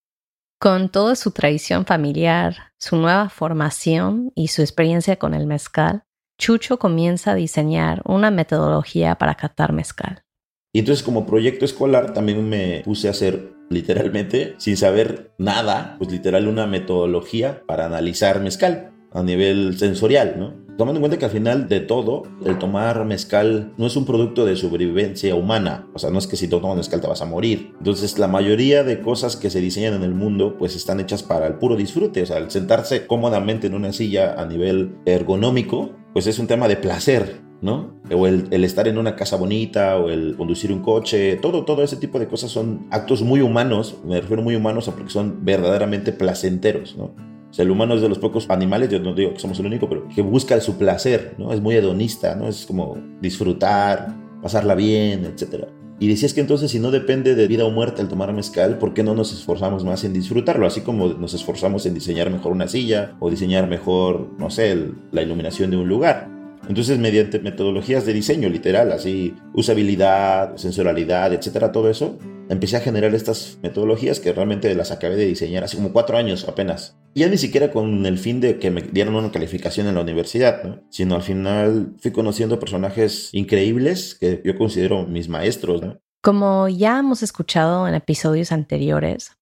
con toda su tradición familiar, su nueva formación y su experiencia con el mezcal, Chucho comienza a diseñar una metodología para catar mezcal. Y entonces como proyecto escolar también me puse a hacer literalmente, sin saber nada, pues literal una metodología para analizar mezcal a nivel sensorial, ¿no? Tomando en cuenta que al final de todo, el tomar mezcal no es un producto de sobrevivencia humana. O sea, no es que si tomas mezcal te vas a morir. Entonces, la mayoría de cosas que se diseñan en el mundo, pues están hechas para el puro disfrute. O sea, el sentarse cómodamente en una silla a nivel ergonómico, pues es un tema de placer, ¿no? O el, el, estar en una casa bonita, o el conducir un coche, todo, todo ese tipo de cosas son actos muy humanos, me refiero muy humanos a porque son verdaderamente placenteros, ¿no? O sea, el humano es de los pocos animales, yo no digo que somos el único, pero que busca su placer, ¿no? Es muy hedonista, ¿no? Es como disfrutar, pasarla bien, etc. Y decías que entonces si no depende de vida o muerte el tomar mezcal, ¿por qué no nos esforzamos más en disfrutarlo? Así como nos esforzamos en diseñar mejor una silla o diseñar mejor, no sé, la iluminación de un lugar. Entonces, mediante metodologías de diseño literal, así usabilidad, sensorialidad, etcétera, todo eso, empecé a generar estas metodologías que realmente las acabé de diseñar hace como cuatro años apenas. Ya ni siquiera con el fin de que me dieran una calificación en la universidad, ¿no? sino al final fui conociendo personajes increíbles que yo considero mis maestros. Como ya hemos escuchado en episodios anteriores,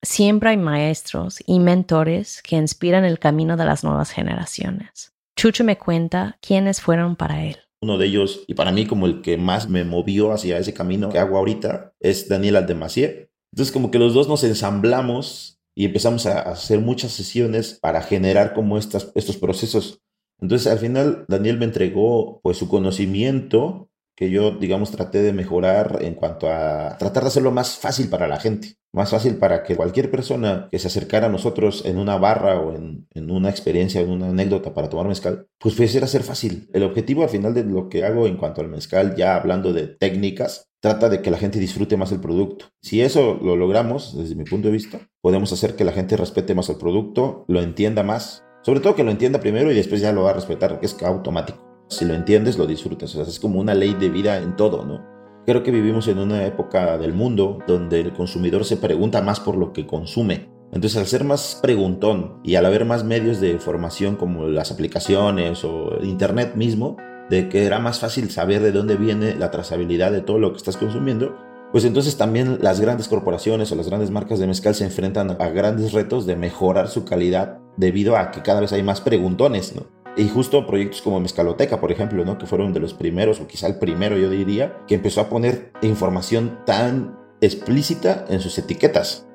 siempre hay maestros y mentores que inspiran el camino de las nuevas generaciones. Chucho me cuenta quiénes fueron para él. Uno de ellos, y para mí como el que más me movió hacia ese camino que hago ahorita, es Daniel Aldemacier. Entonces como que los dos nos ensamblamos y empezamos a hacer muchas sesiones para generar como estas, estos procesos. Entonces al final Daniel me entregó pues su conocimiento que yo, digamos, traté de mejorar en cuanto a tratar de hacerlo más fácil para la gente, más fácil para que cualquier persona que se acercara a nosotros en una barra o en, en una experiencia, en una anécdota para tomar mezcal, pues pudiera ser fácil. El objetivo al final de lo que hago en cuanto al mezcal, ya hablando de técnicas, trata de que la gente disfrute más el producto. Si eso lo logramos, desde mi punto de vista, podemos hacer que la gente respete más el producto, lo entienda más, sobre todo que lo entienda primero y después ya lo va a respetar, que es automático. Si lo entiendes, lo disfrutas. O es como una ley de vida en todo, ¿no? Creo que vivimos en una época del mundo donde el consumidor se pregunta más por lo que consume. Entonces, al ser más preguntón y al haber más medios de información como las aplicaciones o Internet mismo, de que era más fácil saber de dónde viene la trazabilidad de todo lo que estás consumiendo, pues entonces también las grandes corporaciones o las grandes marcas de mezcal se enfrentan a grandes retos de mejorar su calidad debido a que cada vez hay más preguntones, ¿no? Y justo proyectos como Mezcaloteca, por ejemplo, ¿no? que fueron de los primeros, o quizá el primero yo diría, que empezó a poner información tan explícita en sus etiquetas.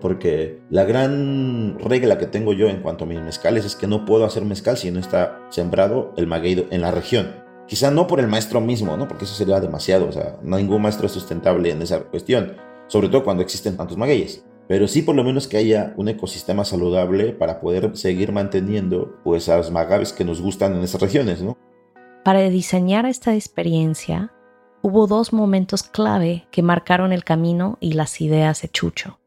Porque la gran regla que tengo yo en cuanto a mis mezcales es que no puedo hacer mezcal si no está sembrado el maguey en la región. Quizá no por el maestro mismo, ¿no? porque eso sería demasiado. O sea, ningún maestro es sustentable en esa cuestión. Sobre todo cuando existen tantos magueyes pero sí por lo menos que haya un ecosistema saludable para poder seguir manteniendo pues a los magaves que nos gustan en esas regiones, ¿no? Para diseñar esta experiencia, hubo dos momentos clave que marcaron el camino y las ideas de Chucho.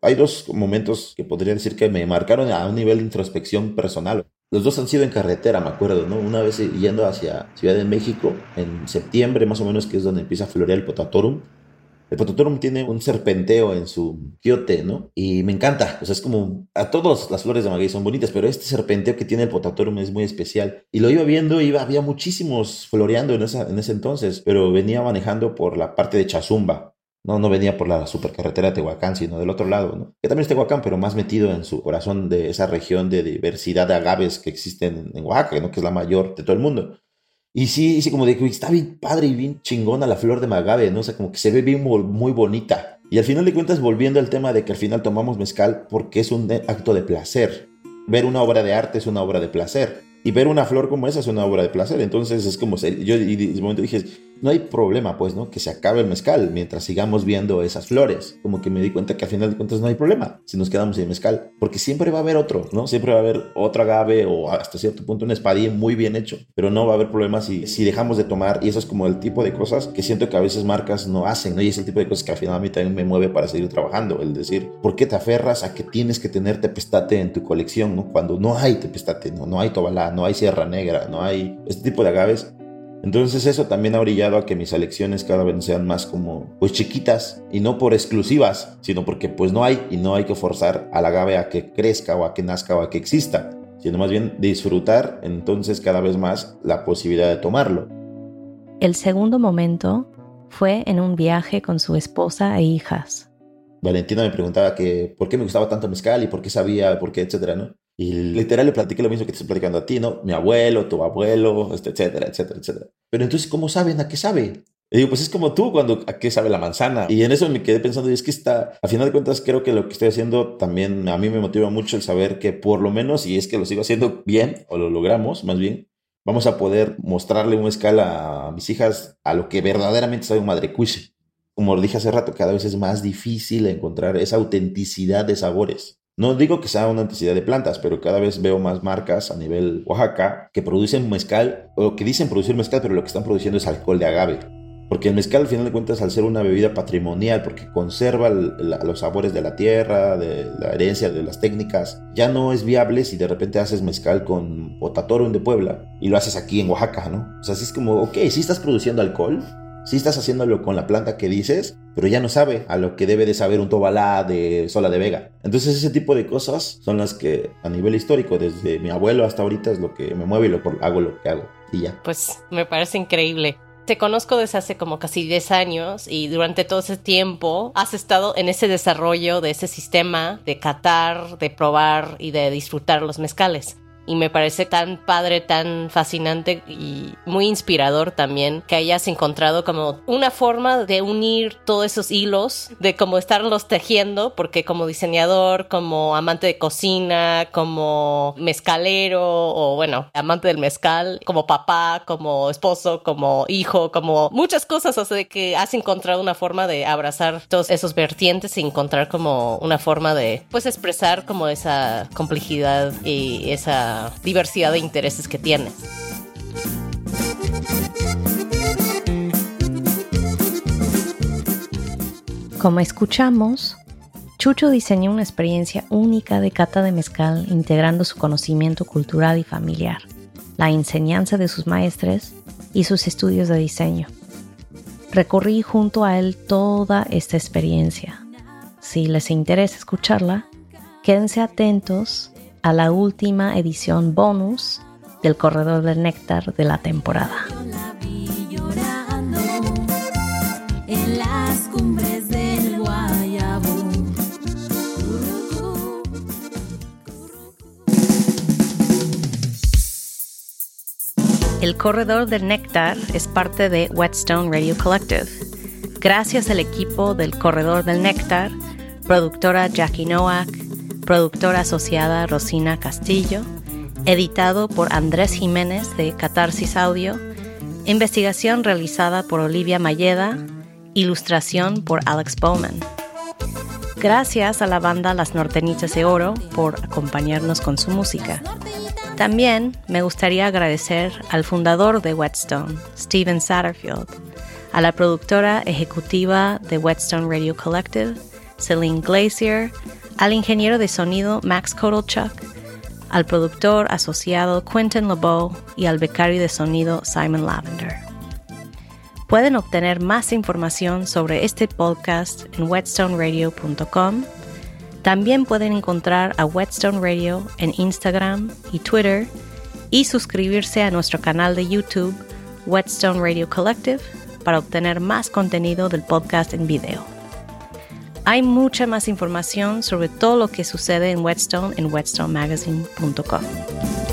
Hay dos momentos que podría decir que me marcaron a un nivel de introspección personal. Los dos han sido en carretera, me acuerdo, ¿no? Una vez yendo hacia Ciudad de México, en septiembre más o menos, que es donde empieza a florear el potatorum, el Pototorum tiene un serpenteo en su quiote, ¿no? Y me encanta. O sea, es como a todos las flores de maguey son bonitas, pero este serpenteo que tiene el Pototorum es muy especial. Y lo iba viendo, iba, había muchísimos floreando en, esa, en ese entonces, pero venía manejando por la parte de Chazumba. No, no venía por la supercarretera de Tehuacán, sino del otro lado, ¿no? Que también es Tehuacán, pero más metido en su corazón de esa región de diversidad de agaves que existen en Oaxaca, ¿no? Que es la mayor de todo el mundo. Y sí, sí, como de que está bien padre y bien chingona la flor de magave, ¿no? O sea, como que se ve bien muy bonita. Y al final de cuentas, volviendo al tema de que al final tomamos mezcal porque es un acto de placer. Ver una obra de arte es una obra de placer. Y ver una flor como esa es una obra de placer. Entonces es como, yo en ese momento dije, no hay problema, pues, ¿no? Que se acabe el mezcal mientras sigamos viendo esas flores. Como que me di cuenta que al final de cuentas no hay problema si nos quedamos sin mezcal, porque siempre va a haber otro, ¿no? Siempre va a haber otro agave o hasta cierto punto un espadín muy bien hecho, pero no va a haber problema si, si dejamos de tomar. Y eso es como el tipo de cosas que siento que a veces marcas no hacen, ¿no? Y es el tipo de cosas que al final a mí también me mueve para seguir trabajando. El decir, ¿por qué te aferras a que tienes que tener tepestate en tu colección, ¿no? Cuando no hay tepestate, ¿no? No hay tobalá, no hay sierra negra, no hay este tipo de agaves entonces eso también ha brillado a que mis elecciones cada vez sean más como pues chiquitas y no por exclusivas, sino porque pues no hay y no hay que forzar al agave a que crezca o a que nazca o a que exista, sino más bien disfrutar entonces cada vez más la posibilidad de tomarlo. El segundo momento fue en un viaje con su esposa e hijas. Valentina me preguntaba que por qué me gustaba tanto mezcal y por qué sabía, por qué, etcétera, ¿no? Y literal le platiqué lo mismo que te estoy platicando a ti, ¿no? Mi abuelo, tu abuelo, este, etcétera, etcétera, etcétera. Pero entonces, ¿cómo saben a qué sabe? Y digo, pues es como tú cuando a qué sabe la manzana. Y en eso me quedé pensando, y es que está, a final de cuentas, creo que lo que estoy haciendo también a mí me motiva mucho el saber que por lo menos, y es que lo sigo haciendo bien, o lo logramos más bien, vamos a poder mostrarle una escala a mis hijas a lo que verdaderamente sabe un madre cuise. Como lo dije hace rato, cada vez es más difícil encontrar esa autenticidad de sabores. No digo que sea una necesidad de plantas, pero cada vez veo más marcas a nivel Oaxaca que producen mezcal o que dicen producir mezcal, pero lo que están produciendo es alcohol de agave. Porque el mezcal, al final de cuentas, al ser una bebida patrimonial, porque conserva los sabores de la tierra, de la herencia, de las técnicas, ya no es viable si de repente haces mezcal con Potatorum de Puebla y lo haces aquí en Oaxaca, ¿no? O sea, así es como, ok, sí estás produciendo alcohol, sí estás haciéndolo con la planta que dices, pero ya no sabe a lo que debe de saber un tobalá de sola de vega. Entonces ese tipo de cosas son las que a nivel histórico, desde mi abuelo hasta ahorita es lo que me mueve y lo hago lo que hago y ya. Pues me parece increíble. Te conozco desde hace como casi 10 años y durante todo ese tiempo has estado en ese desarrollo de ese sistema de catar, de probar y de disfrutar los mezcales y me parece tan padre, tan fascinante y muy inspirador también que hayas encontrado como una forma de unir todos esos hilos, de cómo estarlos tejiendo, porque como diseñador, como amante de cocina, como mezcalero o bueno, amante del mezcal, como papá, como esposo, como hijo, como muchas cosas, o sea, de que has encontrado una forma de abrazar todos esos vertientes y encontrar como una forma de pues expresar como esa complejidad y esa diversidad de intereses que tienes. Como escuchamos, Chucho diseñó una experiencia única de cata de mezcal integrando su conocimiento cultural y familiar, la enseñanza de sus maestres y sus estudios de diseño. Recorrí junto a él toda esta experiencia. Si les interesa escucharla, quédense atentos a la última edición bonus del Corredor del Néctar de la temporada. El Corredor del Néctar es parte de Whetstone Radio Collective. Gracias al equipo del Corredor del Néctar, productora Jackie Nowak, productora asociada Rosina Castillo, editado por Andrés Jiménez de Catarsis Audio, investigación realizada por Olivia Mayeda, ilustración por Alex Bowman. Gracias a la banda Las Nortenitas de Oro por acompañarnos con su música. También me gustaría agradecer al fundador de Whetstone, Steven Satterfield, a la productora ejecutiva de Whetstone Radio Collective, Celine Glacier, al ingeniero de sonido Max Kotelchuk, al productor asociado Quentin LeBeau y al becario de sonido Simon Lavender. Pueden obtener más información sobre este podcast en whetstoneradio.com. También pueden encontrar a Whetstone Radio en Instagram y Twitter y suscribirse a nuestro canal de YouTube Whetstone Radio Collective para obtener más contenido del podcast en video. Hay mucha más información sobre todo lo que sucede en Whetstone en whetstonemagazine.com.